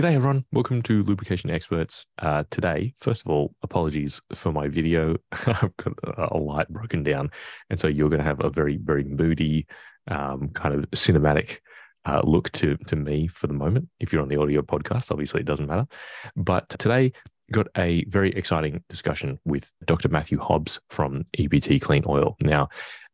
G'day, everyone. Welcome to Lubrication Experts. Uh, today, first of all, apologies for my video. I've got a light broken down. And so you're going to have a very, very moody, um, kind of cinematic uh, look to, to me for the moment. If you're on the audio podcast, obviously it doesn't matter. But today, got a very exciting discussion with Dr. Matthew Hobbs from EPT Clean Oil. Now,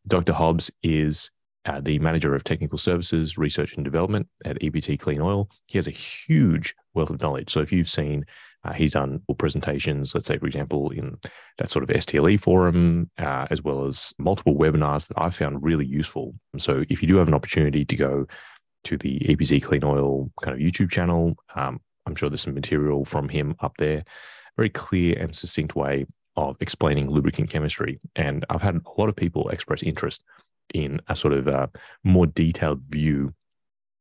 Dr. Hobbs is uh, the manager of technical services, research and development at EPT Clean Oil. He has a huge wealth of knowledge. So if you've seen, uh, he's done presentations, let's say, for example, in that sort of STLE forum, uh, as well as multiple webinars that I've found really useful. So if you do have an opportunity to go to the EPT Clean Oil kind of YouTube channel, um, I'm sure there's some material from him up there. Very clear and succinct way of explaining lubricant chemistry. And I've had a lot of people express interest in a sort of a uh, more detailed view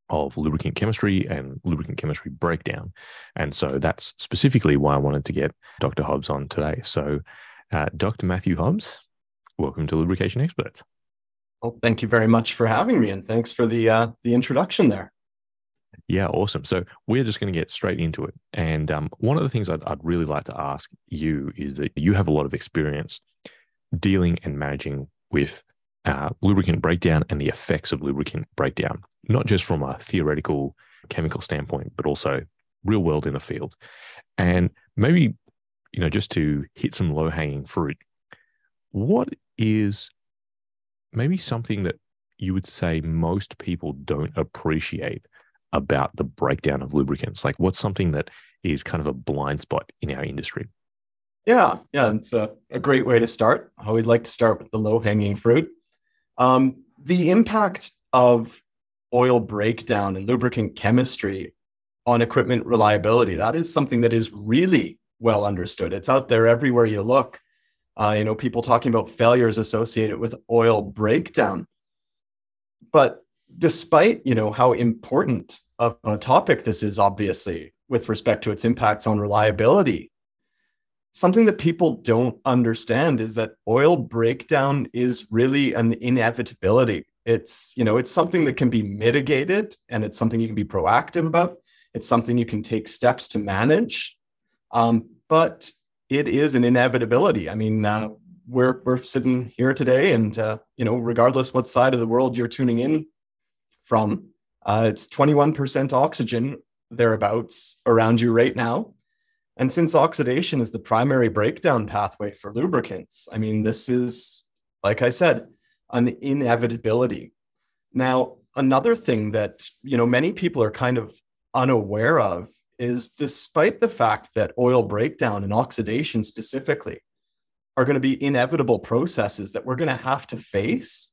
of lubricant chemistry and lubricant chemistry breakdown. And so that's specifically why I wanted to get Dr. Hobbs on today. So, uh, Dr. Matthew Hobbs, welcome to Lubrication Experts. Well, thank you very much for having me, and thanks for the uh, the introduction there. Yeah, awesome. So we're just going to get straight into it. And um, one of the things I'd, I'd really like to ask you is that you have a lot of experience dealing and managing with uh, lubricant breakdown and the effects of lubricant breakdown, not just from a theoretical chemical standpoint, but also real world in the field. And maybe, you know, just to hit some low hanging fruit, what is maybe something that you would say most people don't appreciate about the breakdown of lubricants? Like, what's something that is kind of a blind spot in our industry? Yeah, yeah, it's a, a great way to start. I always like to start with the low hanging fruit. Um, the impact of oil breakdown and lubricant chemistry on equipment reliability, that is something that is really well understood. It's out there everywhere you look. Uh, you know, people talking about failures associated with oil breakdown. But despite, you know, how important of a topic this is, obviously, with respect to its impacts on reliability, something that people don't understand is that oil breakdown is really an inevitability. It's, you know, it's something that can be mitigated and it's something you can be proactive about. It's something you can take steps to manage. Um, but it is an inevitability. I mean, uh, we're we're sitting here today, and uh, you know, regardless what side of the world you're tuning in from, uh, it's 21% oxygen thereabouts around you right now. And since oxidation is the primary breakdown pathway for lubricants, I mean, this is, like I said, an inevitability. Now, another thing that, you know, many people are kind of unaware of is despite the fact that oil breakdown and oxidation specifically are going to be inevitable processes that we're going to have to face,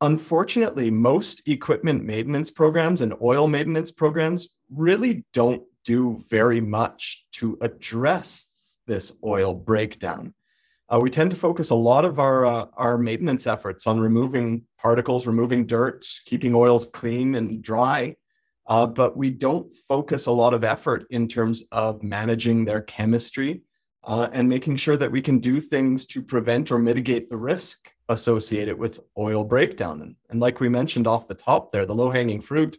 unfortunately, most equipment maintenance programs and oil maintenance programs really don't do very much to address this oil breakdown. Uh, we tend to focus a lot of our uh, our maintenance efforts on removing particles, removing dirt, keeping oils clean and dry, uh, but we don't focus a lot of effort in terms of managing their chemistry uh, and making sure that we can do things to prevent or mitigate the risk associated with oil breakdown. And, and like we mentioned off the top there, the low hanging fruit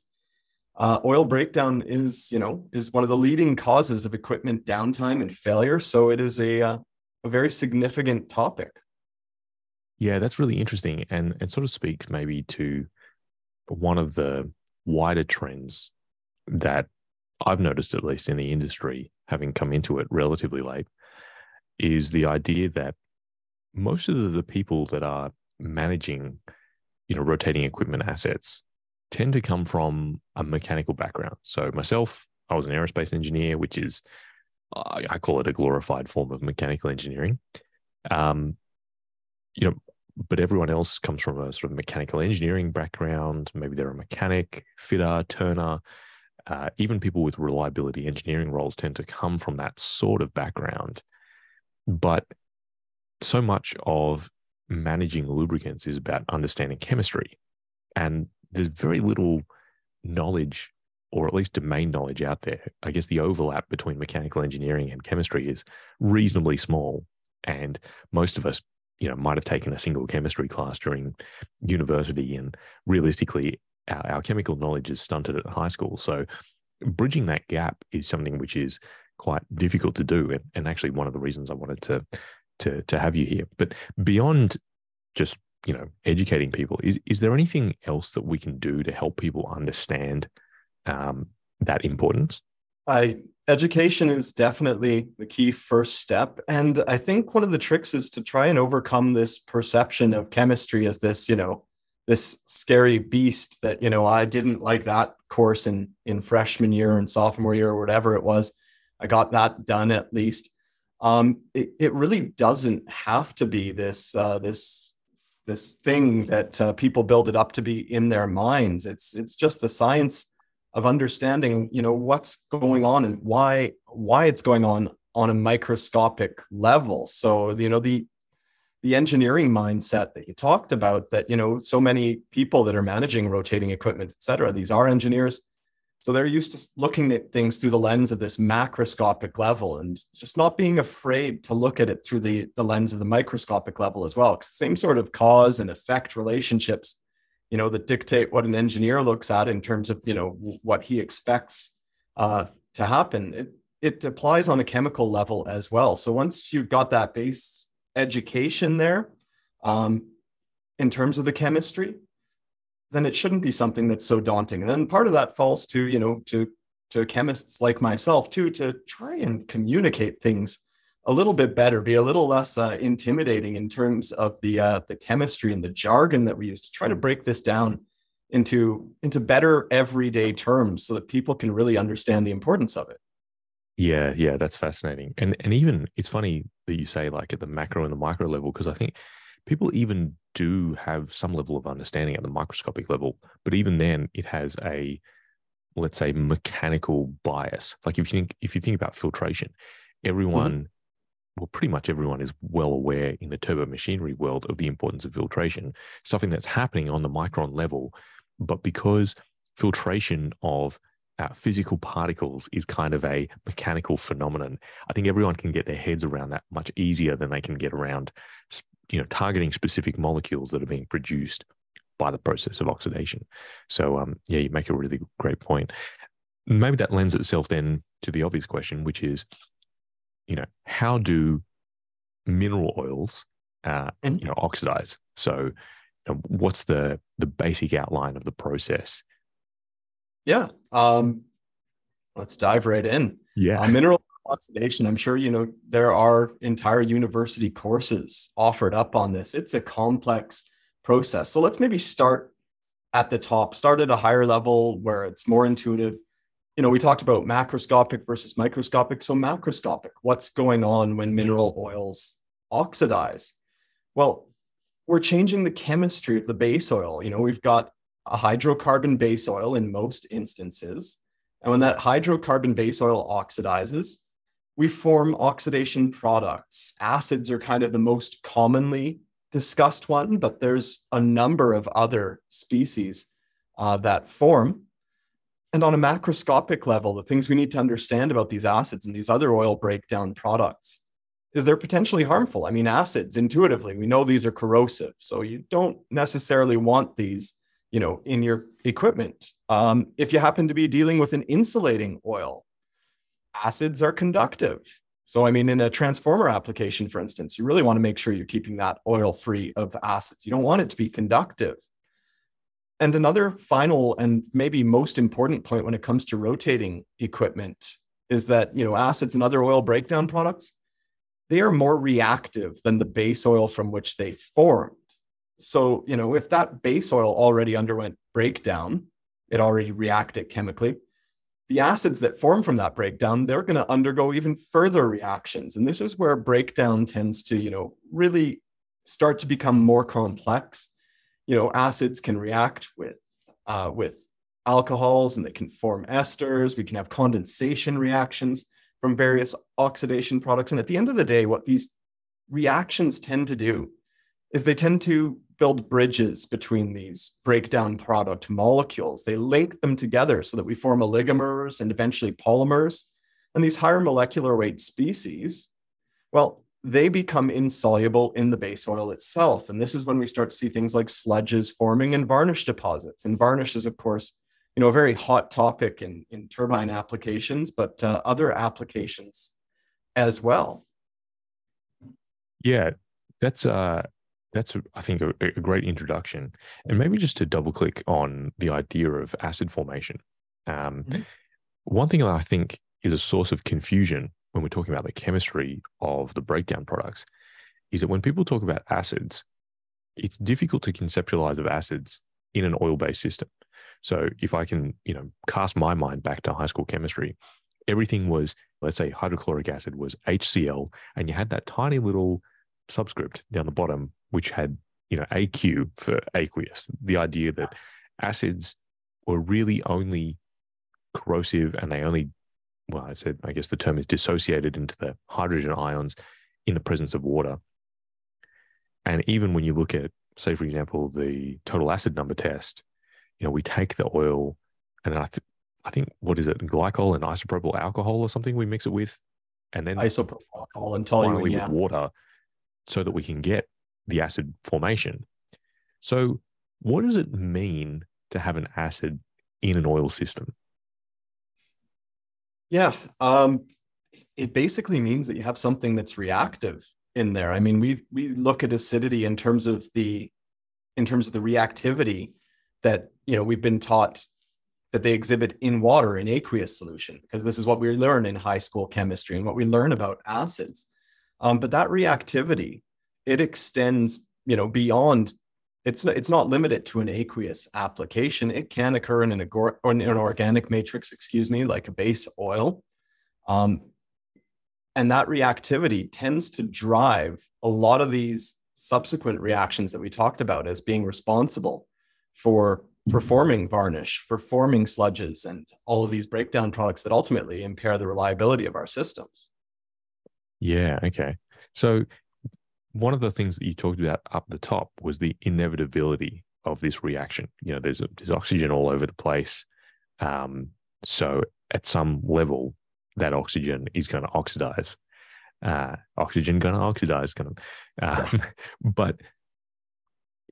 uh, oil breakdown is, you know, is one of the leading causes of equipment downtime and failure. So it is a, uh, a very significant topic. Yeah, that's really interesting, and and sort of speaks maybe to one of the wider trends that I've noticed, at least in the industry, having come into it relatively late, is the idea that most of the people that are managing, you know, rotating equipment assets tend to come from a mechanical background. So myself, I was an aerospace engineer, which is I call it a glorified form of mechanical engineering. Um, you know, but everyone else comes from a sort of mechanical engineering background. Maybe they're a mechanic, fitter, turner. Uh, even people with reliability engineering roles tend to come from that sort of background. But so much of managing lubricants is about understanding chemistry. And there's very little knowledge or at least domain knowledge out there. I guess the overlap between mechanical engineering and chemistry is reasonably small. And most of us, you know, might have taken a single chemistry class during university. And realistically, our, our chemical knowledge is stunted at high school. So bridging that gap is something which is quite difficult to do, and, and actually one of the reasons I wanted to to to have you here. But beyond just you know educating people, is is there anything else that we can do to help people understand um, that importance? I education is definitely the key first step, and I think one of the tricks is to try and overcome this perception of chemistry as this you know this scary beast that you know I didn't like that course in in freshman year and sophomore year or whatever it was. I got that done at least. Um, it, it really doesn't have to be this uh, this this thing that uh, people build it up to be in their minds. It's it's just the science of understanding, you know, what's going on and why why it's going on on a microscopic level. So you know the the engineering mindset that you talked about that you know so many people that are managing rotating equipment et cetera these are engineers so they're used to looking at things through the lens of this macroscopic level and just not being afraid to look at it through the, the lens of the microscopic level as well same sort of cause and effect relationships you know that dictate what an engineer looks at in terms of you know what he expects uh, to happen. It, it applies on a chemical level as well. So once you've got that base education there um, in terms of the chemistry, then it shouldn't be something that's so daunting. And then part of that falls to, you know, to to chemists like myself too, to try and communicate things a little bit better, be a little less uh, intimidating in terms of the uh, the chemistry and the jargon that we use to try to break this down into into better everyday terms so that people can really understand the importance of it. Yeah, yeah, that's fascinating. And and even it's funny that you say like at the macro and the micro level because I think people even do have some level of understanding at the microscopic level, but even then it has a let's say mechanical bias. Like if you think if you think about filtration, mm-hmm. everyone mm-hmm. well pretty much everyone is well aware in the turbo machinery world of the importance of filtration, something that's happening on the micron level, but because filtration of uh, physical particles is kind of a mechanical phenomenon. I think everyone can get their heads around that much easier than they can get around, you know, targeting specific molecules that are being produced by the process of oxidation. So, um, yeah, you make a really great point. Maybe that lends itself then to the obvious question, which is, you know, how do mineral oils, uh, you know, oxidize? So, you know, what's the the basic outline of the process yeah. Um, let's dive right in. Yeah. Uh, mineral oxidation. I'm sure you know there are entire university courses offered up on this. It's a complex process. So let's maybe start at the top, start at a higher level where it's more intuitive. You know, we talked about macroscopic versus microscopic. So, macroscopic, what's going on when mineral oils oxidize? Well, we're changing the chemistry of the base oil. You know, we've got a hydrocarbon base oil in most instances. And when that hydrocarbon base oil oxidizes, we form oxidation products. Acids are kind of the most commonly discussed one, but there's a number of other species uh, that form. And on a macroscopic level, the things we need to understand about these acids and these other oil breakdown products is they're potentially harmful. I mean, acids intuitively, we know these are corrosive. So you don't necessarily want these you know, in your equipment. Um, if you happen to be dealing with an insulating oil, acids are conductive. So, I mean, in a transformer application, for instance, you really want to make sure you're keeping that oil free of acids. You don't want it to be conductive. And another final and maybe most important point when it comes to rotating equipment is that, you know, acids and other oil breakdown products, they are more reactive than the base oil from which they formed. So, you know, if that base oil already underwent breakdown, it already reacted chemically, the acids that form from that breakdown, they're going to undergo even further reactions. And this is where breakdown tends to, you know, really start to become more complex. You know, acids can react with uh, with alcohols and they can form esters. We can have condensation reactions from various oxidation products. And at the end of the day, what these reactions tend to do is they tend to build bridges between these breakdown product molecules. They link them together so that we form oligomers and eventually polymers. And these higher molecular weight species, well, they become insoluble in the base oil itself. And this is when we start to see things like sludges forming and varnish deposits. And varnish is, of course, you know a very hot topic in in turbine applications, but uh, other applications as well. Yeah, that's uh that's I think a, a great introduction, and maybe just to double click on the idea of acid formation. Um, mm-hmm. One thing that I think is a source of confusion when we're talking about the chemistry of the breakdown products is that when people talk about acids, it's difficult to conceptualize of acids in an oil-based system. So if I can, you know, cast my mind back to high school chemistry, everything was, let's say hydrochloric acid was HCl, and you had that tiny little subscript down the bottom, which had, you know, AQ for aqueous. The idea that acids were really only corrosive and they only, well, I said, I guess the term is dissociated into the hydrogen ions in the presence of water. And even when you look at, say, for example, the total acid number test, you know, we take the oil and I, th- I think, what is it, glycol and isopropyl alcohol or something we mix it with, and then isopropyl alcohol and toluene yeah. with water so that we can get the acid formation. So, what does it mean to have an acid in an oil system? Yeah, um, it basically means that you have something that's reactive in there. I mean, we we look at acidity in terms of the in terms of the reactivity that you know we've been taught that they exhibit in water in aqueous solution because this is what we learn in high school chemistry and what we learn about acids. Um, but that reactivity it extends you know beyond it's it's not limited to an aqueous application. It can occur in an, agor- or an organic matrix, excuse me, like a base oil. Um, and that reactivity tends to drive a lot of these subsequent reactions that we talked about as being responsible for performing varnish, for forming sludges, and all of these breakdown products that ultimately impair the reliability of our systems. Yeah. Okay. So, one of the things that you talked about up the top was the inevitability of this reaction. You know, there's, a, there's oxygen all over the place. Um, so, at some level, that oxygen is going to oxidize. Uh, oxygen going to oxidize, going to. Um, but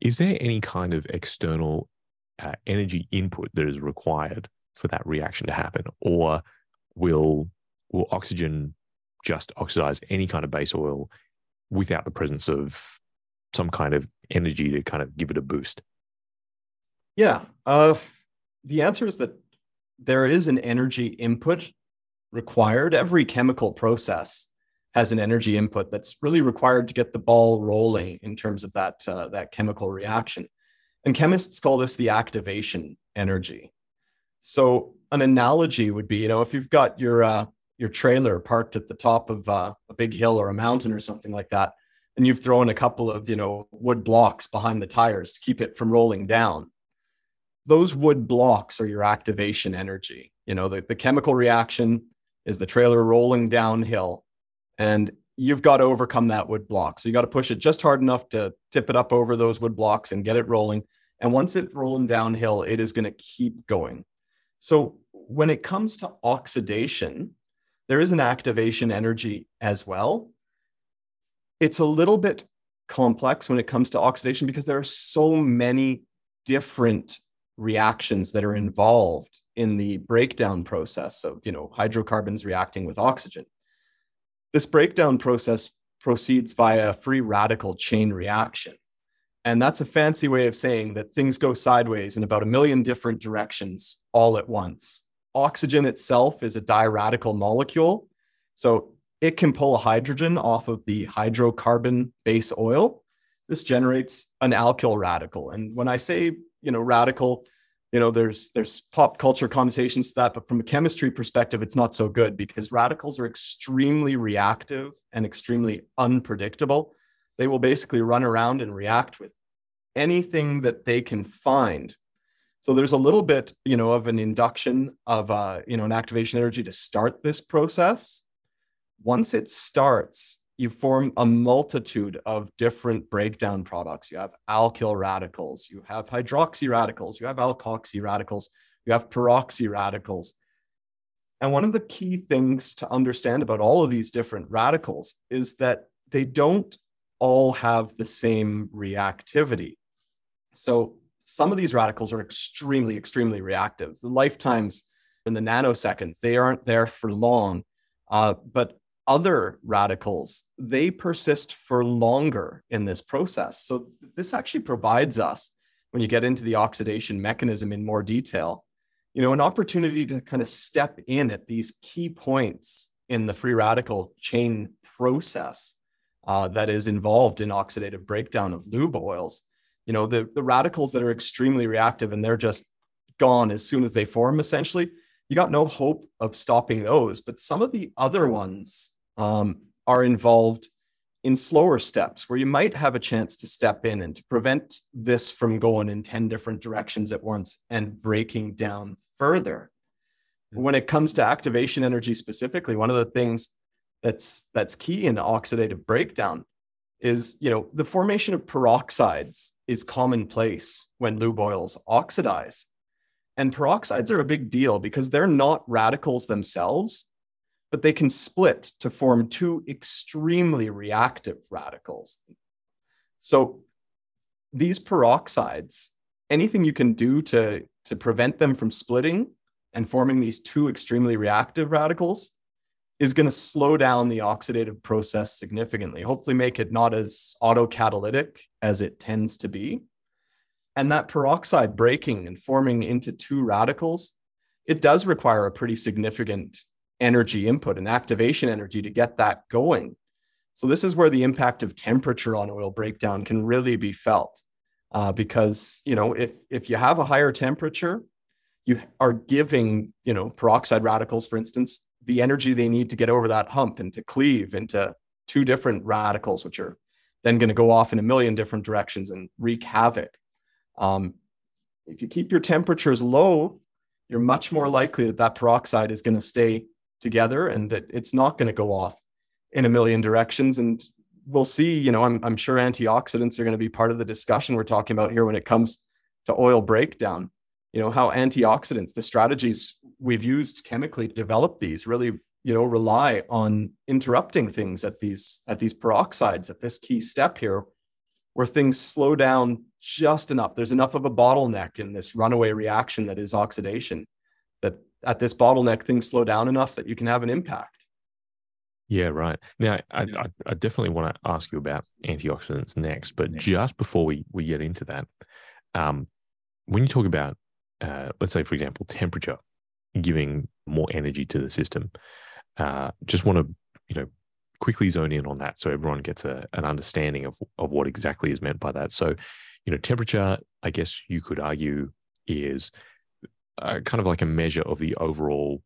is there any kind of external uh, energy input that is required for that reaction to happen, or will will oxygen just oxidize any kind of base oil without the presence of some kind of energy to kind of give it a boost? Yeah, uh, the answer is that there is an energy input required. Every chemical process has an energy input that's really required to get the ball rolling in terms of that uh, that chemical reaction. And chemists call this the activation energy. So an analogy would be, you know, if you've got your uh, your trailer parked at the top of uh, a big hill or a mountain or something like that, and you've thrown a couple of you know wood blocks behind the tires to keep it from rolling down. Those wood blocks are your activation energy. You know, the, the chemical reaction is the trailer rolling downhill and you've got to overcome that wood block. So you got to push it just hard enough to tip it up over those wood blocks and get it rolling. And once it's rolling downhill, it is going to keep going. So when it comes to oxidation, there is an activation energy as well. It's a little bit complex when it comes to oxidation because there are so many different reactions that are involved in the breakdown process of you know hydrocarbons reacting with oxygen. This breakdown process proceeds via a free radical chain reaction. And that's a fancy way of saying that things go sideways in about a million different directions all at once oxygen itself is a diradical molecule so it can pull a hydrogen off of the hydrocarbon base oil. This generates an alkyl radical and when i say you know radical you know there's there's pop culture connotations to that but from a chemistry perspective it's not so good because radicals are extremely reactive and extremely unpredictable. They will basically run around and react with anything that they can find so there's a little bit you know of an induction of uh, you know an activation energy to start this process once it starts you form a multitude of different breakdown products. You have alkyl radicals, you have hydroxy radicals, you have alkoxy radicals, you have peroxy radicals. And one of the key things to understand about all of these different radicals is that they don't all have the same reactivity. So some of these radicals are extremely, extremely reactive. The lifetimes in the nanoseconds, they aren't there for long. Uh, but other radicals, they persist for longer in this process. So this actually provides us, when you get into the oxidation mechanism in more detail, you know, an opportunity to kind of step in at these key points in the free radical chain process uh, that is involved in oxidative breakdown of lube oils. You know, the, the radicals that are extremely reactive and they're just gone as soon as they form, essentially, you got no hope of stopping those. But some of the other ones um, are involved in slower steps where you might have a chance to step in and to prevent this from going in 10 different directions at once and breaking down further. When it comes to activation energy specifically, one of the things that's that's key in oxidative breakdown is you know the formation of peroxides is commonplace when lube oils oxidize. And peroxides are a big deal because they're not radicals themselves but they can split to form two extremely reactive radicals. So these peroxides anything you can do to to prevent them from splitting and forming these two extremely reactive radicals is going to slow down the oxidative process significantly, hopefully, make it not as autocatalytic as it tends to be. And that peroxide breaking and forming into two radicals, it does require a pretty significant energy input and activation energy to get that going. So, this is where the impact of temperature on oil breakdown can really be felt. Uh, because, you know, if, if you have a higher temperature, you are giving, you know, peroxide radicals, for instance, the energy they need to get over that hump and to cleave into two different radicals, which are then going to go off in a million different directions and wreak havoc. Um, if you keep your temperatures low, you're much more likely that that peroxide is going to stay together and that it's not going to go off in a million directions. And we'll see, you know, I'm, I'm sure antioxidants are going to be part of the discussion we're talking about here when it comes to oil breakdown you know how antioxidants the strategies we've used chemically to develop these really you know rely on interrupting things at these at these peroxides at this key step here where things slow down just enough. There's enough of a bottleneck in this runaway reaction that is oxidation that at this bottleneck things slow down enough that you can have an impact. Yeah, right. Now, I, I, I, definitely want to ask you about antioxidants next, but just before we, we get into that, um, when you talk about uh, let's say, for example, temperature, giving more energy to the system. Uh, just want to, you know, quickly zone in on that so everyone gets a, an understanding of, of what exactly is meant by that. So, you know, temperature, I guess you could argue, is uh, kind of like a measure of the overall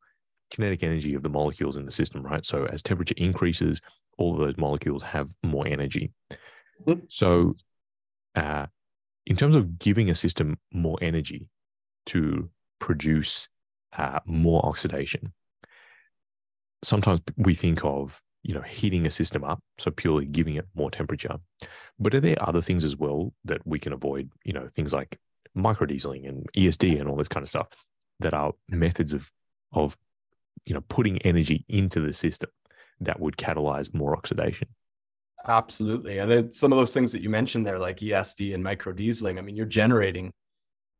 kinetic energy of the molecules in the system, right? So, as temperature increases, all of those molecules have more energy. Mm-hmm. So, uh, in terms of giving a system more energy, to produce uh, more oxidation. Sometimes we think of you know heating a system up, so purely giving it more temperature. But are there other things as well that we can avoid? You know, things like microdieseling and ESD and all this kind of stuff that are methods of of you know putting energy into the system that would catalyze more oxidation. Absolutely. And then some of those things that you mentioned there, like ESD and microdieseling, I mean, you're generating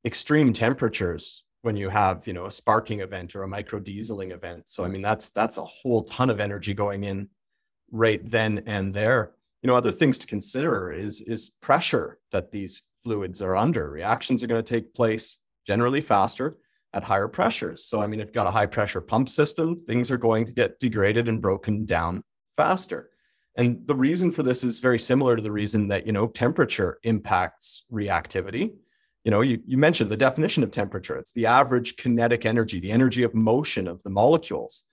extreme temperatures when you have you know a sparking event or a micro dieseling event. So i mean that's that's a whole ton of energy going in right then and there. You know other things to consider is is pressure that these fluids are under. Reactions are going to take place generally faster at higher pressures. So i mean if you've got a high pressure pump system things are going to get degraded and broken down faster. And the reason for this is very similar to the reason that you know temperature impacts reactivity you know you, you mentioned the definition of temperature. It's the average kinetic energy the energy of motion of the molecules.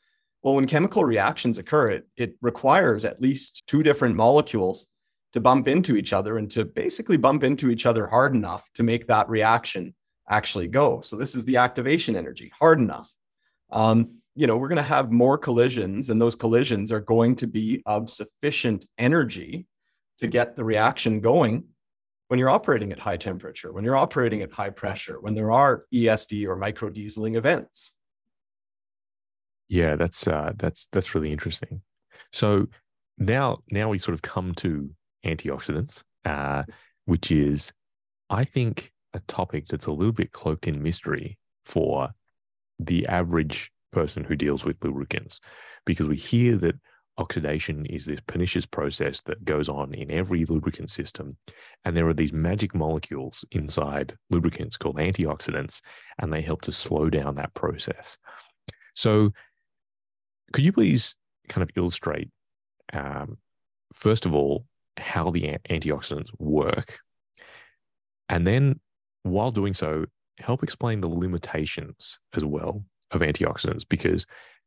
Well when chemical reactions occur it, it requires at least two different molecules to bump into each other and to basically bump into each other hard enough to make that reaction actually go. So this is the activation energy hard enough. Um, you know we're going to have more collisions and those collisions are going to be of sufficient energy to get the reaction going when you're operating at high temperature, when you're operating at high pressure, when there are ESD or micro dieseling events. Yeah, that's uh, that's that's really interesting. So now now we sort of come to antioxidants, uh, which is, I think, a topic that's a little bit cloaked in mystery for the average person who deals with lubricants because we hear that oxidation is this pernicious process that goes on in every lubricant system. And there are these magic molecules inside lubricants called antioxidants, and they help to slow down that process. So, could you please kind of illustrate, um, first of all, how the antioxidants work? And then, while doing so, help explain the limitations as well of antioxidants because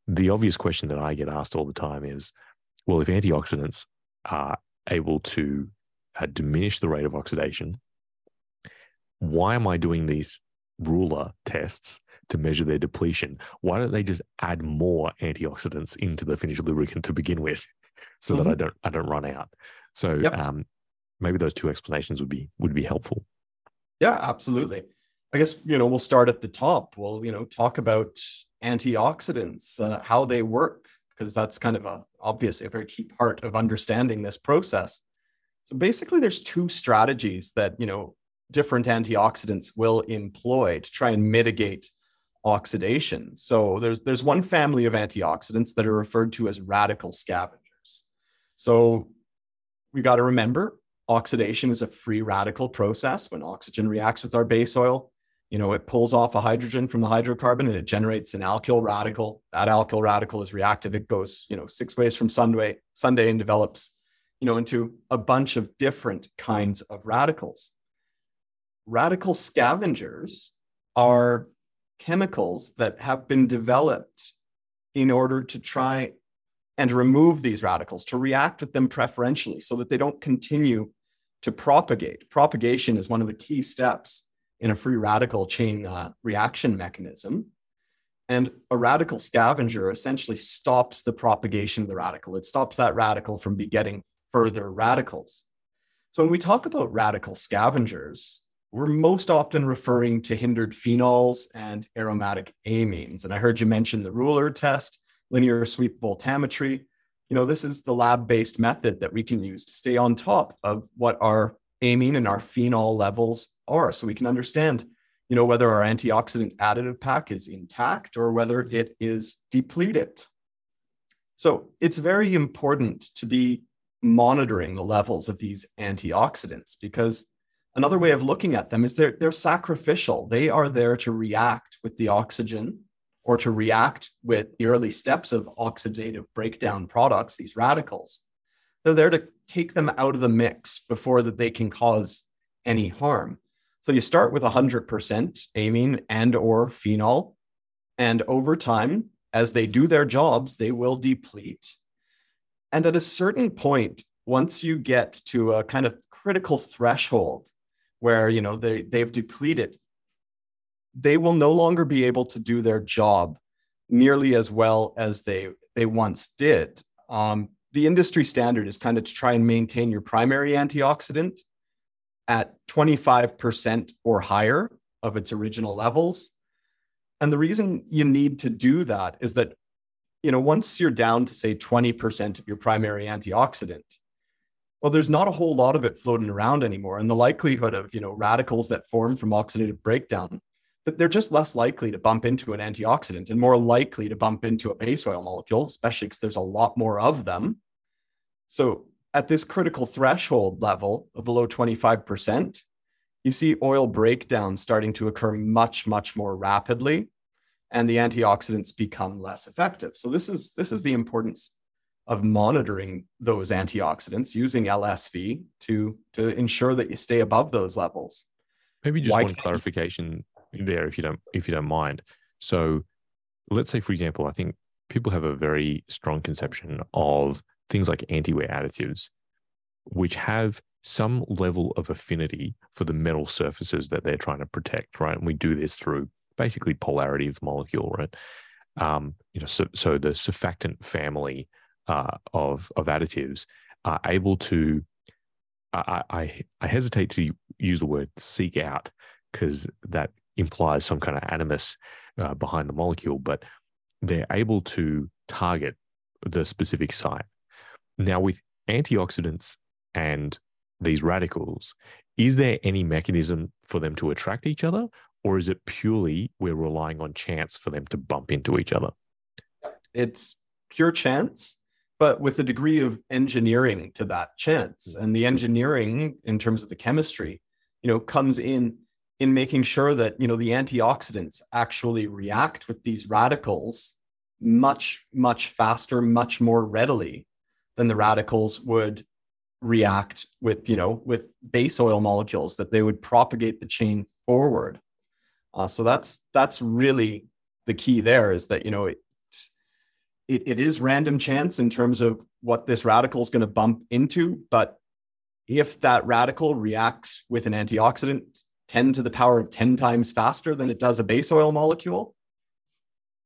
the obvious question that I get asked all the time is well, if antioxidants are able to uh, diminish the rate of oxidation, why am I doing these ruler tests to measure their depletion? Why don't they just add more antioxidants into the finished lubricant to begin with, so mm-hmm. that I don't I don't run out? So yep. um, maybe those two explanations would be would be helpful. Yeah, absolutely. I guess you know we'll start at the top. We'll you know talk about antioxidants, uh, how they work, because that's kind of a obviously a very key part of understanding this process. So basically, there's two strategies that you know different antioxidants will employ to try and mitigate oxidation. So there's there's one family of antioxidants that are referred to as radical scavengers. So we got to remember oxidation is a free radical process when oxygen reacts with our base oil you know, it pulls off a hydrogen from the hydrocarbon and it generates an alkyl radical. That alkyl radical is reactive. It goes, you know, six ways from Sunday, Sunday and develops, you know, into a bunch of different kinds of radicals. Radical scavengers are chemicals that have been developed in order to try and remove these radicals, to react with them preferentially so that they don't continue to propagate. Propagation is one of the key steps in a free radical chain uh, reaction mechanism. And a radical scavenger essentially stops the propagation of the radical. It stops that radical from begetting further radicals. So when we talk about radical scavengers, we're most often referring to hindered phenols and aromatic amines. And I heard you mention the ruler test, linear sweep voltammetry. You know, this is the lab-based method that we can use to stay on top of what our amine and our phenol levels are. So we can understand you know whether our antioxidant additive pack is intact or whether it is depleted. So it's very important to be monitoring the levels of these antioxidants because another way of looking at them is they're, they're sacrificial. They are there to react with the oxygen or to react with the early steps of oxidative breakdown products these radicals they're there to take them out of the mix before that they can cause any harm so you start with 100% amine and or phenol and over time as they do their jobs they will deplete. And at a certain point once you get to a kind of critical threshold where you know they they've depleted they will no longer be able to do their job nearly as well as they they once did. Um, the industry standard is kind of to try and maintain your primary antioxidant at 25% or higher of its original levels. And the reason you need to do that is that, you know, once you're down to say 20% of your primary antioxidant, well, there's not a whole lot of it floating around anymore. And the likelihood of, you know, radicals that form from oxidative breakdown, that they're just less likely to bump into an antioxidant and more likely to bump into a base oil molecule, especially because there's a lot more of them. So at this critical threshold level of below 25%, you see oil breakdown starting to occur much, much more rapidly, and the antioxidants become less effective. So this is this is the importance of monitoring those antioxidants using LSV to to ensure that you stay above those levels. Maybe just Why one clarification. There, if you don't if you don't mind. So, let's say, for example, I think people have a very strong conception of things like anti-wear additives, which have some level of affinity for the metal surfaces that they're trying to protect, right? And we do this through basically polarity of molecule, right? Um, you know, so, so the surfactant family uh, of of additives are able to. I, I, I hesitate to use the word seek out because that implies some kind of animus uh, behind the molecule, but they're able to target the specific site now, with antioxidants and these radicals, is there any mechanism for them to attract each other? Or is it purely we're relying on chance for them to bump into each other? It's pure chance, but with a degree of engineering to that chance. And the engineering, in terms of the chemistry, you know, comes in in making sure that you know the antioxidants actually react with these radicals much much faster much more readily than the radicals would react with you know with base oil molecules that they would propagate the chain forward. Uh, so that's that's really the key there is that you know it, it, it is random chance in terms of what this radical is going to bump into but if that radical reacts with an antioxidant 10 to the power of 10 times faster than it does a base oil molecule,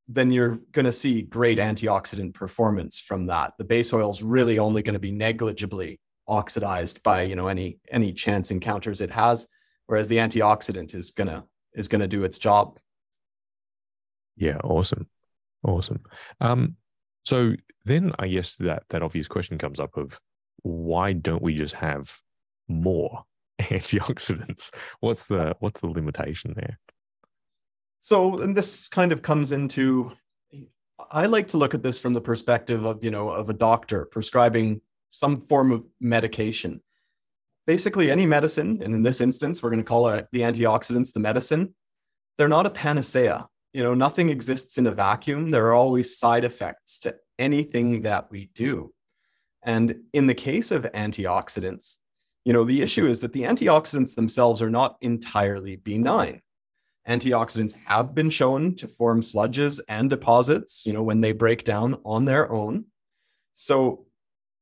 then you're going to see great antioxidant performance from that. The base oil is really only going to be negligibly oxidized by you know any any chance encounters it has, whereas the antioxidant is gonna is gonna do its job. Yeah, awesome, awesome. Um, so then I guess that that obvious question comes up of why don't we just have more antioxidants. What's the what's the limitation there? So, and this kind of comes into I like to look at this from the perspective of, you know, of a doctor prescribing some form of medication. Basically, any medicine, and in this instance, we're going to call it the antioxidants the medicine, they're not a panacea. You know, nothing exists in a vacuum. There are always side effects to anything that we do. And in the case of antioxidants, you know, the issue is that the antioxidants themselves are not entirely benign. Antioxidants have been shown to form sludges and deposits, you know, when they break down on their own. So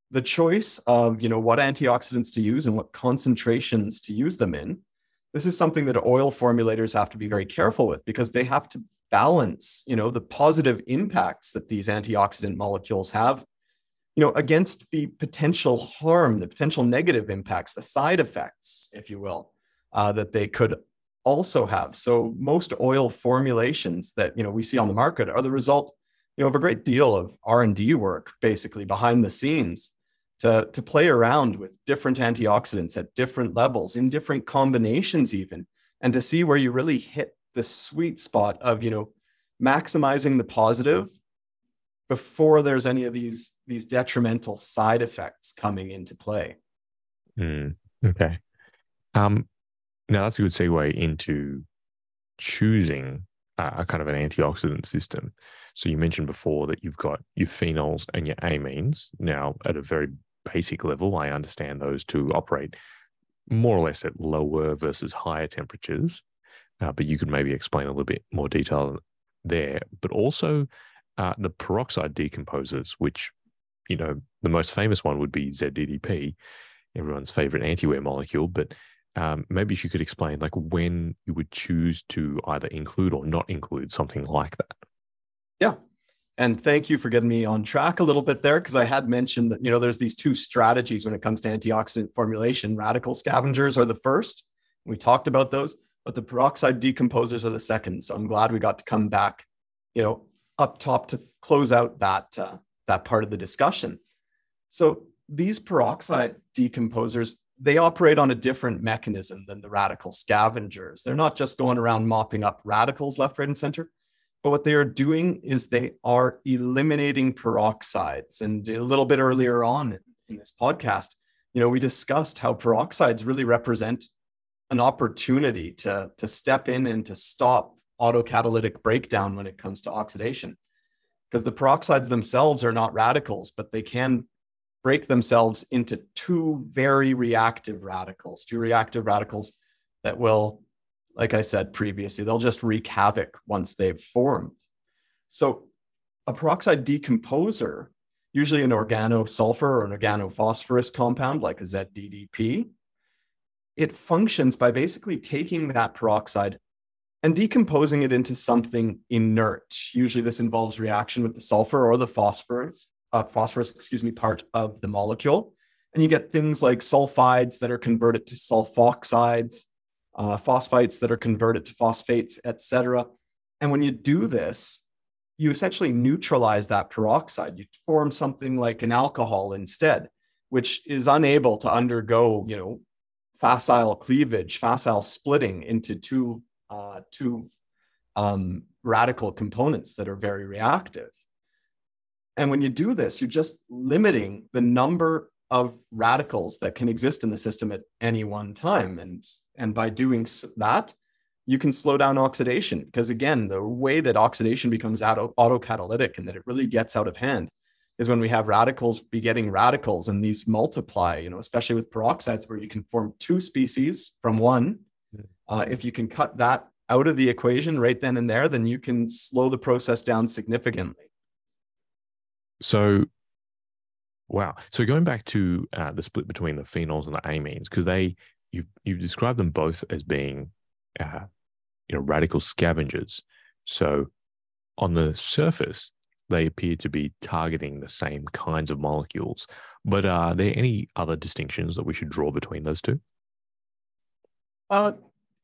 the choice of, you know, what antioxidants to use and what concentrations to use them in, this is something that oil formulators have to be very careful with because they have to balance, you know, the positive impacts that these antioxidant molecules have you know, against the potential harm, the potential negative impacts, the side effects, if you will, uh, that they could also have. So most oil formulations that you know we see on the market are the result, you know, of a great deal of R and D work, basically behind the scenes, to to play around with different antioxidants at different levels, in different combinations, even, and to see where you really hit the sweet spot of you know maximizing the positive before there's any of these these detrimental side effects coming into play. Mm, okay. Um, now that's a good segue into choosing a, a kind of an antioxidant system. So you mentioned before that you've got your phenols and your amines. Now, at a very basic level, I understand those to operate more or less at lower versus higher temperatures. Uh, but you could maybe explain a little bit more detail there. But also, uh, the peroxide decomposers, which, you know, the most famous one would be ZDDP, everyone's favorite antiwear molecule. But um, maybe you could explain like when you would choose to either include or not include something like that. Yeah. And thank you for getting me on track a little bit there because I had mentioned that, you know, there's these two strategies when it comes to antioxidant formulation. Radical scavengers are the first. We talked about those, but the peroxide decomposers are the second. So I'm glad we got to come back, you know, up top to close out that uh, that part of the discussion. So these peroxide decomposers they operate on a different mechanism than the radical scavengers. They're not just going around mopping up radicals left, right, and center, but what they are doing is they are eliminating peroxides. And a little bit earlier on in this podcast, you know, we discussed how peroxides really represent an opportunity to, to step in and to stop autocatalytic breakdown when it comes to oxidation. Because the peroxides themselves are not radicals, but they can break themselves into two very reactive radicals, two reactive radicals that will, like I said previously, they'll just wreak havoc once they've formed. So a peroxide decomposer, usually an organosulfur or an organophosphorus compound like a ZDDP, it functions by basically taking that peroxide and decomposing it into something inert. Usually, this involves reaction with the sulfur or the phosphorus, uh, phosphorus, excuse me, part of the molecule. And you get things like sulfides that are converted to sulfoxides, uh, phosphites that are converted to phosphates, etc. And when you do this, you essentially neutralize that peroxide. You form something like an alcohol instead. which is unable to undergo, you know, facile cleavage, facile splitting into two uh, two um, radical components that are very reactive. And when you do this, you're just limiting the number of radicals that can exist in the system at any one time. And, and by doing that, you can slow down oxidation. Because again, the way that oxidation becomes auto, autocatalytic and that it really gets out of hand is when we have radicals begetting radicals and these multiply, you know, especially with peroxides where you can form two species from one. Uh, if you can cut that out of the equation right then and there, then you can slow the process down significantly. So, wow. So going back to uh, the split between the phenols and the amines, because they you've you've described them both as being, uh, you know, radical scavengers. So on the surface, they appear to be targeting the same kinds of molecules. But are there any other distinctions that we should draw between those two? Uh,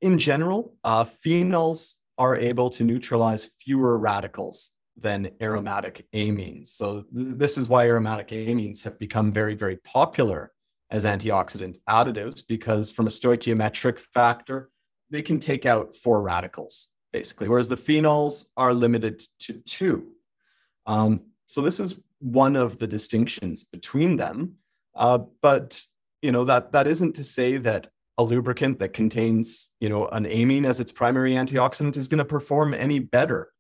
in general, uh, phenols are able to neutralize fewer radicals than aromatic amines. So th- this is why aromatic amines have become very, very popular as antioxidant additives because from a stoichiometric factor, they can take out four radicals basically, whereas the phenols are limited to two. Um, so this is one of the distinctions between them. Uh, but you know that that isn't to say that a lubricant that contains you know an amine as its primary antioxidant is going to perform any better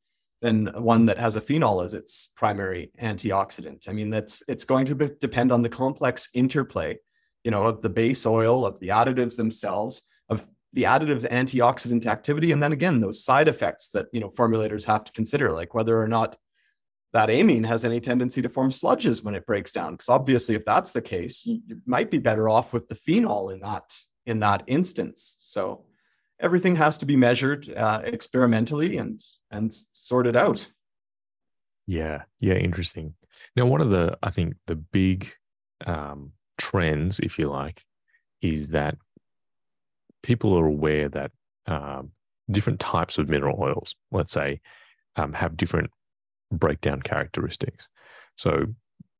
than one that has a phenol as its primary antioxidant. I mean, that's it's going to be, depend on the complex interplay, you know, of the base oil, of the additives themselves, of the additive's antioxidant activity, and then again those side effects that you know formulators have to consider, like whether or not that amine has any tendency to form sludges when it breaks down. Because obviously, if that's the case, you might be better off with the phenol in that in that instance. So everything has to be measured uh, experimentally and and sorted out. Yeah, yeah, interesting. Now, one of the I think the big um, trends, if you like, is that people are aware that um, different types of mineral oils, let's say, um, have different breakdown characteristics. So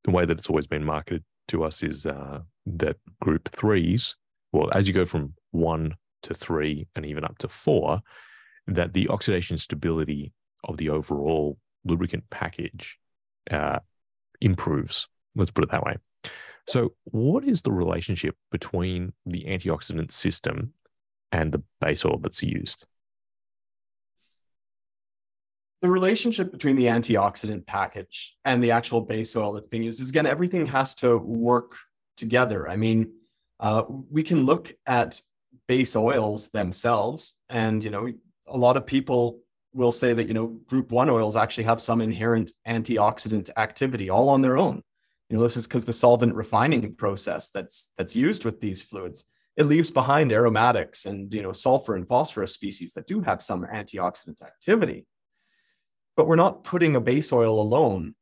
the way that it's always been marketed to us is uh, that group threes, well, as you go from one to three and even up to four, that the oxidation stability of the overall lubricant package uh, improves. Let's put it that way. So, what is the relationship between the antioxidant system and the base oil that's used? the relationship between the antioxidant package and the actual base oil that's being used is again everything has to work together i mean uh, we can look at base oils themselves and you know a lot of people will say that you know group 1 oils actually have some inherent antioxidant activity all on their own. You know this is because the solvent refining process that's that's used with these fluids it leaves behind aromatics and you know sulfur and phosphorus species that do have some antioxidant activity. But we're not putting a base oil alone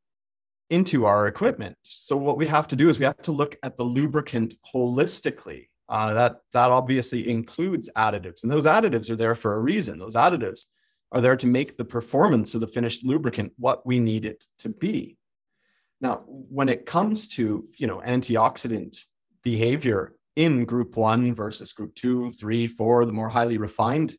into our equipment. So what we have to do is we have to look at the lubricant holistically. Uh, that that obviously includes additives, and those additives are there for a reason. Those additives are there to make the performance of the finished lubricant what we need it to be. Now, when it comes to you know antioxidant behavior in group one versus group two, three, four, the more highly refined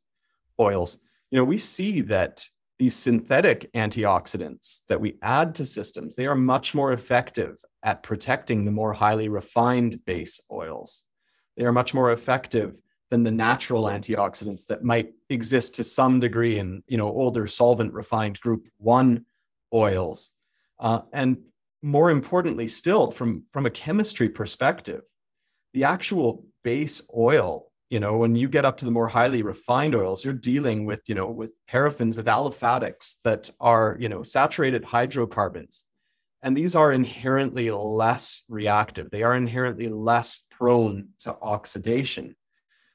oils, you know, we see that these synthetic antioxidants that we add to systems, they are much more effective at protecting the more highly refined base oils. They are much more effective than the natural antioxidants that might exist to some degree in you know older solvent refined group 1 oils. Uh, and more importantly still from from a chemistry perspective, the actual base oil you know when you get up to the more highly refined oils you're dealing with you know with paraffins with aliphatics that are you know saturated hydrocarbons. And these are inherently less reactive. They are inherently less prone to oxidation.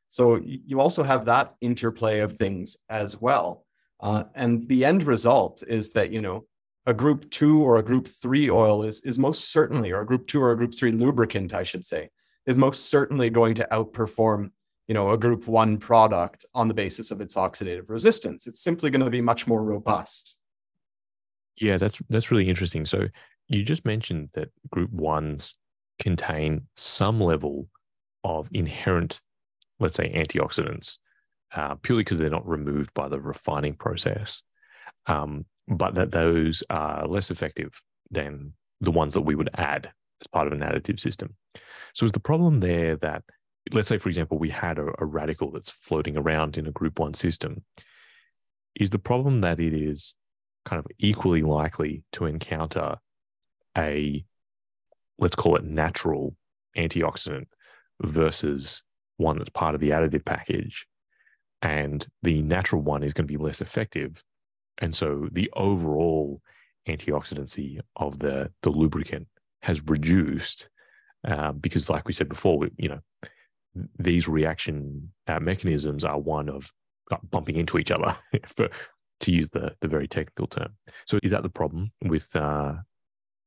So you also have that interplay of things as well. Uh, and the end result is that you know a group two or a group three oil is is most certainly or a group two or a group three lubricant i should say is most certainly going to outperform you know, a group one product on the basis of its oxidative resistance. It's simply going to be much more robust. Yeah, that's that's really interesting. So you just mentioned that group ones contain some level of inherent, let's say, antioxidants, uh, purely because they're not removed by the refining process, um, but that those are less effective than the ones that we would add as part of an additive system. So is the problem there that, let's say, for example, we had a, a radical that's floating around in a group one system, is the problem that it is kind of equally likely to encounter a, let's call it natural antioxidant versus one that's part of the additive package. And the natural one is going to be less effective. And so the overall antioxidancy of the, the lubricant has reduced uh, because, like we said before, you know, these reaction uh, mechanisms are one of uh, bumping into each other, for, to use the, the very technical term. So, is that the problem with uh,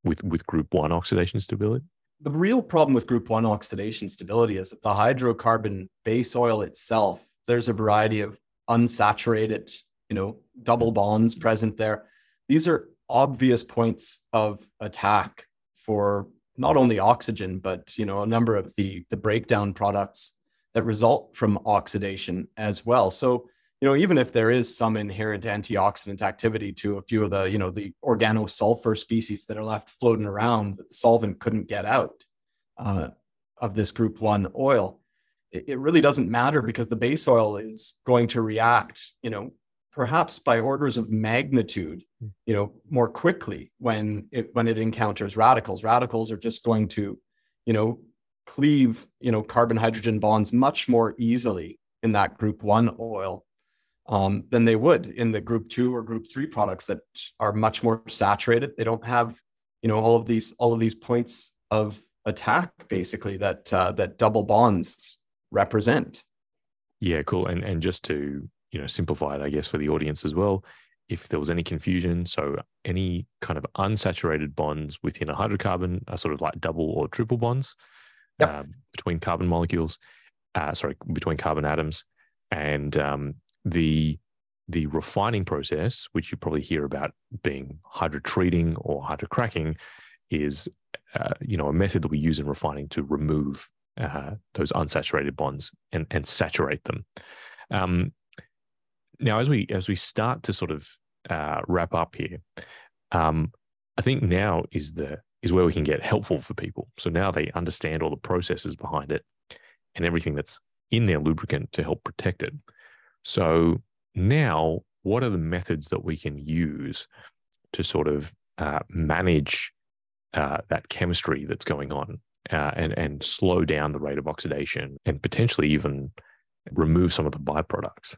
with with group one oxidation stability? The real problem with group one oxidation stability is that the hydrocarbon base oil itself, there's a variety of unsaturated, you know, double bonds present there. These are obvious points of attack for not only oxygen, but you know, a number of the the breakdown products that result from oxidation as well. So you know, even if there is some inherent antioxidant activity to a few of the, you know, the organosulfur species that are left floating around that the solvent couldn't get out uh, of this group one oil, it, it really doesn't matter because the base oil is going to react, you know, perhaps by orders of magnitude, hmm. you know, more quickly when it when it encounters radicals. Radicals are just going to, you know, cleave, you know, carbon hydrogen bonds much more easily in that group one oil um, than they would in the group two or group three products that are much more saturated. They don't have, you know, all of these all of these points of attack basically that uh, that double bonds represent. Yeah, cool. And and just to you know simplify it, I guess for the audience as well, if there was any confusion, so any kind of unsaturated bonds within a hydrocarbon are sort of like double or triple bonds yep. uh, between carbon molecules. Uh, sorry, between carbon atoms, and um, the the refining process, which you probably hear about being hydrotreating or hydrocracking, is uh, you know a method that we use in refining to remove uh, those unsaturated bonds and and saturate them. Um, now, as we as we start to sort of uh, wrap up here, um, I think now is the is where we can get helpful for people. So now they understand all the processes behind it and everything that's in their lubricant to help protect it. So now, what are the methods that we can use to sort of uh, manage uh, that chemistry that's going on uh, and and slow down the rate of oxidation and potentially even remove some of the byproducts?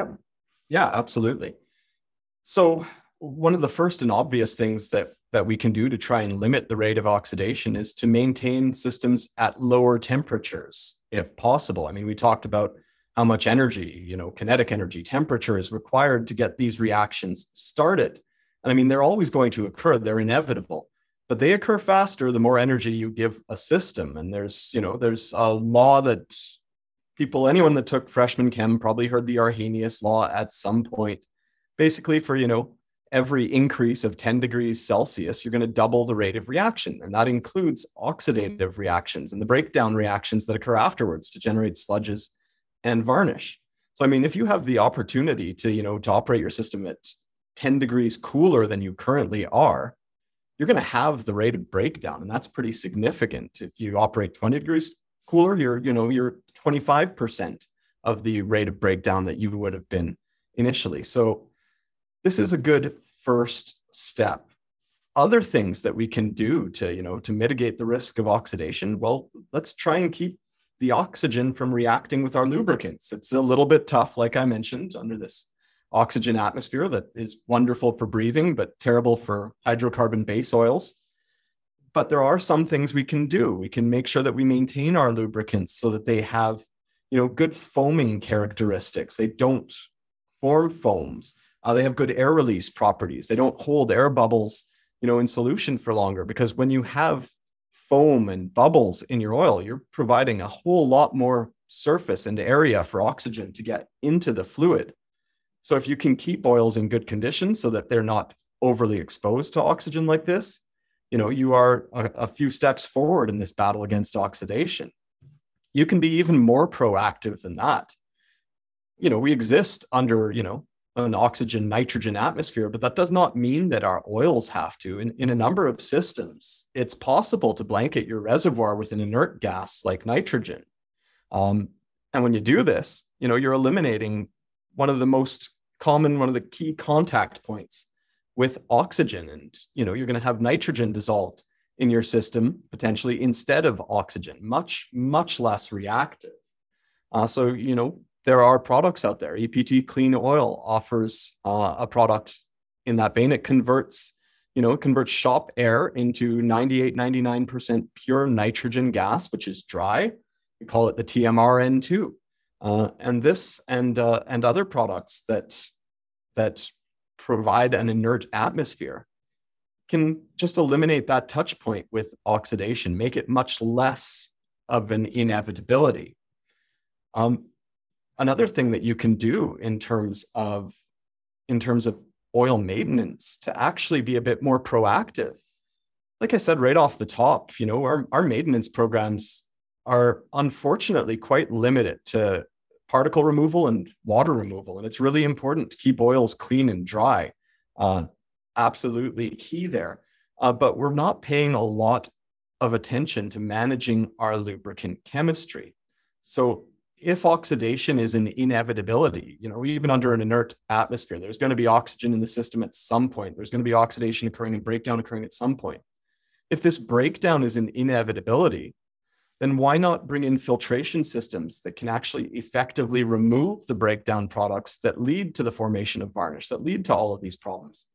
Yep. Yeah, absolutely. So one of the first and obvious things that that we can do to try and limit the rate of oxidation is to maintain systems at lower temperatures if possible. I mean, we talked about how much energy, you know, kinetic energy, temperature is required to get these reactions started. And I mean, they're always going to occur, they're inevitable, but they occur faster the more energy you give a system. And there's, you know, there's a law that people, anyone that took freshman chem probably heard the Arrhenius law at some point. Basically, for, you know, every increase of 10 degrees Celsius, you're going to double the rate of reaction. And that includes oxidative reactions and the breakdown reactions that occur afterwards to generate sludges and varnish. So I mean, if you have the opportunity to, you know, to operate your system at 10 degrees cooler than you currently are, you're going to have the rate of breakdown, and that's pretty significant. If you operate 20 degrees cooler, you're, you know, you're 25% of the rate of breakdown that you would have been initially. So this is a good first step. Other things that we can do to, you know, to mitigate the risk of oxidation, well, let's try and keep the oxygen from reacting with our lubricants. It's a little bit tough, like I mentioned, under this oxygen atmosphere that is wonderful for breathing, but terrible for hydrocarbon base oils. But there are some things we can do. We can make sure that we maintain our lubricants so that they have, you know, good foaming characteristics. They don't form foams. Uh, they have good air release properties. They don't hold air bubbles, you know, in solution for longer because when you have foam and bubbles in your oil, you're providing a whole lot more surface and area for oxygen to get into the fluid. So if you can keep oils in good condition so that they're not overly exposed to oxygen like this, you know, you are a, a few steps forward in this battle against oxidation. You can be even more proactive than that. You know, we exist under, you know, an oxygen nitrogen atmosphere, but that does not mean that our oils have to. In, in a number of systems, it's possible to blanket your reservoir with an inert gas like nitrogen. Um, and when you do this, you know, you're eliminating one of the most common, one of the key contact points with oxygen. And, you know, you're going to have nitrogen dissolved in your system potentially instead of oxygen, much, much less reactive. Uh, so, you know, there are products out there. EPT Clean Oil offers uh, a product in that vein. It converts, you know, it converts shop air into 98, 99% pure nitrogen gas, which is dry. We call it the TMRN2. Uh, and this and uh, and other products that that provide an inert atmosphere can just eliminate that touch point with oxidation, make it much less of an inevitability. Um, another thing that you can do in terms of in terms of oil maintenance to actually be a bit more proactive like i said right off the top you know our, our maintenance programs are unfortunately quite limited to particle removal and water removal and it's really important to keep oils clean and dry uh, absolutely key there uh, but we're not paying a lot of attention to managing our lubricant chemistry so if oxidation is an inevitability, you know, even under an inert atmosphere, there's going to be oxygen in the system at some point. There's going to be oxidation occurring and breakdown occurring at some point. If this breakdown is an inevitability, then why not bring in filtration systems that can actually effectively remove the breakdown products that lead to the formation of varnish, that lead to all of these problems?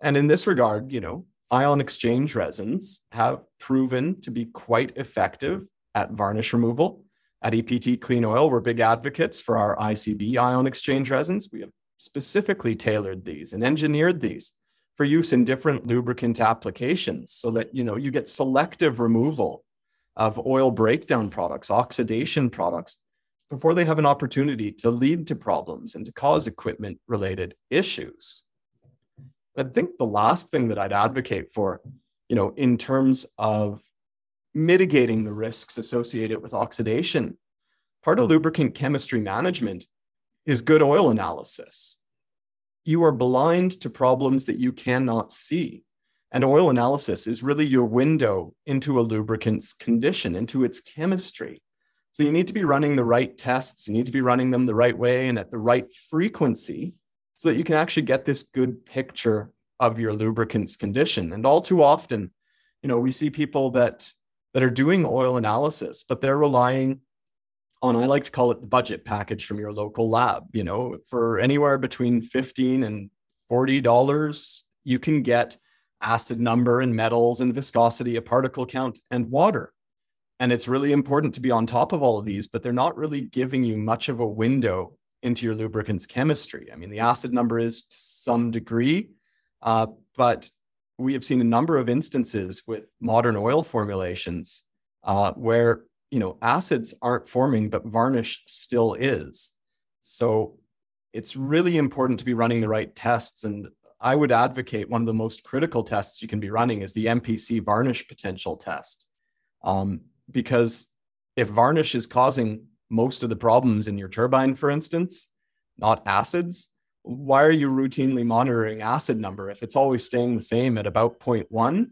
And in this regard, you know, ion exchange resins have proven to be quite effective at varnish removal at EPT Clean Oil, we're big advocates for our ICB ion exchange resins. We have specifically tailored these and engineered these for use in different lubricant applications so that you know you get selective removal of oil breakdown products, oxidation products before they have an opportunity to lead to problems and to cause equipment related issues. I think the last thing that I'd advocate for, you know, in terms of mitigating the risks associated with oxidation. Part of lubricant chemistry management is good oil analysis. You are blind to problems that you cannot see. And oil analysis is really your window into a lubricant's condition, into its chemistry. So you need to be running the right tests, you need to be running them the right way and at the right frequency so that you can actually get this good picture of your lubricant's condition. And all too often, you know, we see people that that are doing oil analysis, but they're relying on, I like to call it the budget package from your local lab. You know, for anywhere between 15 and $40, you can get acid number and metals and viscosity, a particle count, and water. And it's really important to be on top of all of these, but they're not really giving you much of a window into your lubricant's chemistry. I mean, the acid number is to some degree, uh, but we have seen a number of instances with modern oil formulations uh, where you know acids aren't forming, but varnish still is. So it's really important to be running the right tests. And I would advocate one of the most critical tests you can be running is the MPC varnish potential test, um, because if varnish is causing most of the problems in your turbine, for instance, not acids, why are you routinely monitoring acid number if it's always staying the same at about 0.1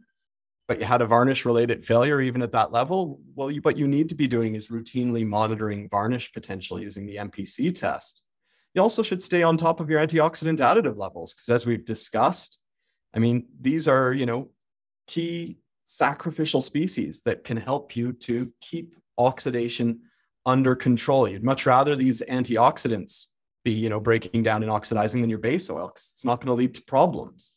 but you had a varnish related failure even at that level? Well you, what you need to be doing is routinely monitoring varnish potential using the mpc test you also should stay on top of your antioxidant additive levels because as we've discussed i mean these are you know key sacrificial species that can help you to keep oxidation under control. You'd much rather these antioxidants be you know breaking down and oxidizing than your base oil because it's not going to lead to problems.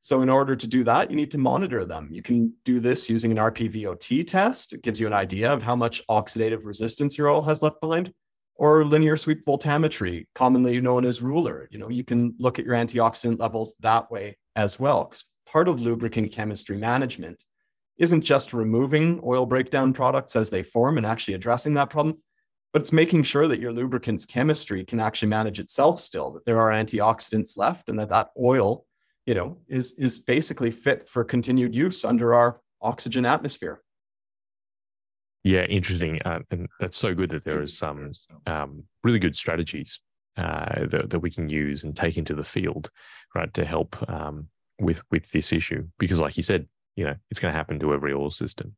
So in order to do that you need to monitor them. You can do this using an rpvot test. It gives you an idea of how much oxidative resistance your oil has left behind or linear sweep voltammetry commonly known as ruler you know you can look at your antioxidant levels that way as well because part of lubricant chemistry management isn't just removing oil breakdown products as they form and actually addressing that problem but it's making sure that your lubricant's chemistry can actually manage itself still, that there are antioxidants left and that that oil you know, is is basically fit for continued use under our oxygen atmosphere. Yeah, interesting, uh, and that's so good that there is some um, really good strategies uh, that, that we can use and take into the field, right, to help um, with with this issue. Because, like you said, you know, it's going to happen to every oil system.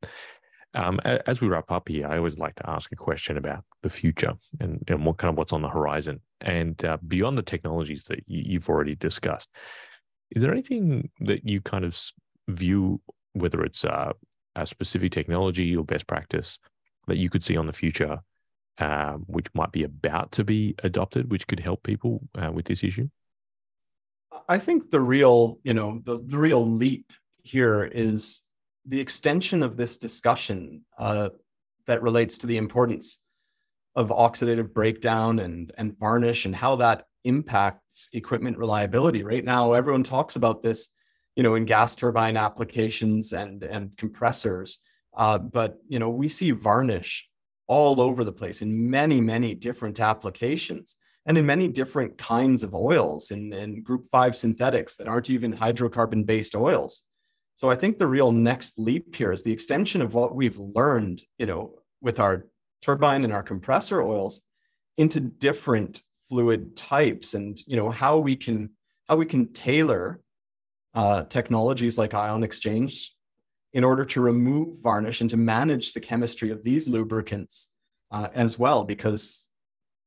Um, as we wrap up here, I always like to ask a question about the future and, and what kind of what's on the horizon. And uh, beyond the technologies that you've already discussed, is there anything that you kind of view, whether it's uh, a specific technology or best practice, that you could see on the future, um, which might be about to be adopted, which could help people uh, with this issue? I think the real, you know, the, the real leap here is the extension of this discussion uh, that relates to the importance of oxidative breakdown and, and varnish and how that impacts equipment reliability. Right now, everyone talks about this, you know, in gas turbine applications and, and compressors. Uh, but, you know, we see varnish all over the place in many, many different applications and in many different kinds of oils and in, in group five synthetics that aren't even hydrocarbon based oils. So I think the real next leap here is the extension of what we've learned, you know, with our turbine and our compressor oils into different fluid types and you know how we can how we can tailor uh, technologies like ion exchange in order to remove varnish and to manage the chemistry of these lubricants uh, as well because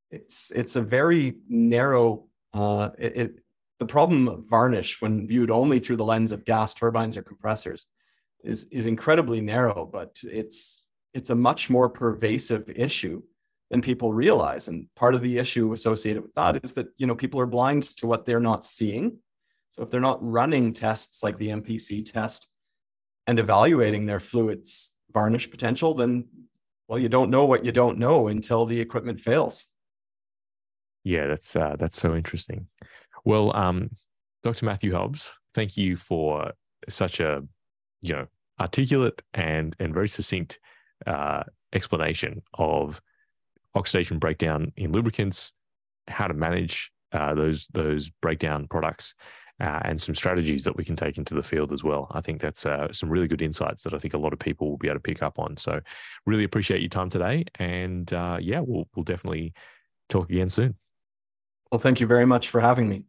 it's it's a very narrow uh, it, it, the problem of varnish, when viewed only through the lens of gas turbines or compressors, is is incredibly narrow. But it's it's a much more pervasive issue than people realize. And part of the issue associated with that is that you know people are blind to what they're not seeing. So if they're not running tests like the MPC test and evaluating their fluids varnish potential, then well, you don't know what you don't know until the equipment fails. Yeah, that's uh, that's so interesting. Well, um, Dr. Matthew Hobbs, thank you for such a you know articulate and and very succinct uh, explanation of oxidation breakdown in lubricants, how to manage uh, those those breakdown products, uh, and some strategies that we can take into the field as well. I think that's uh, some really good insights that I think a lot of people will be able to pick up on. So, really appreciate your time today, and uh, yeah, we'll we'll definitely talk again soon. Well, thank you very much for having me.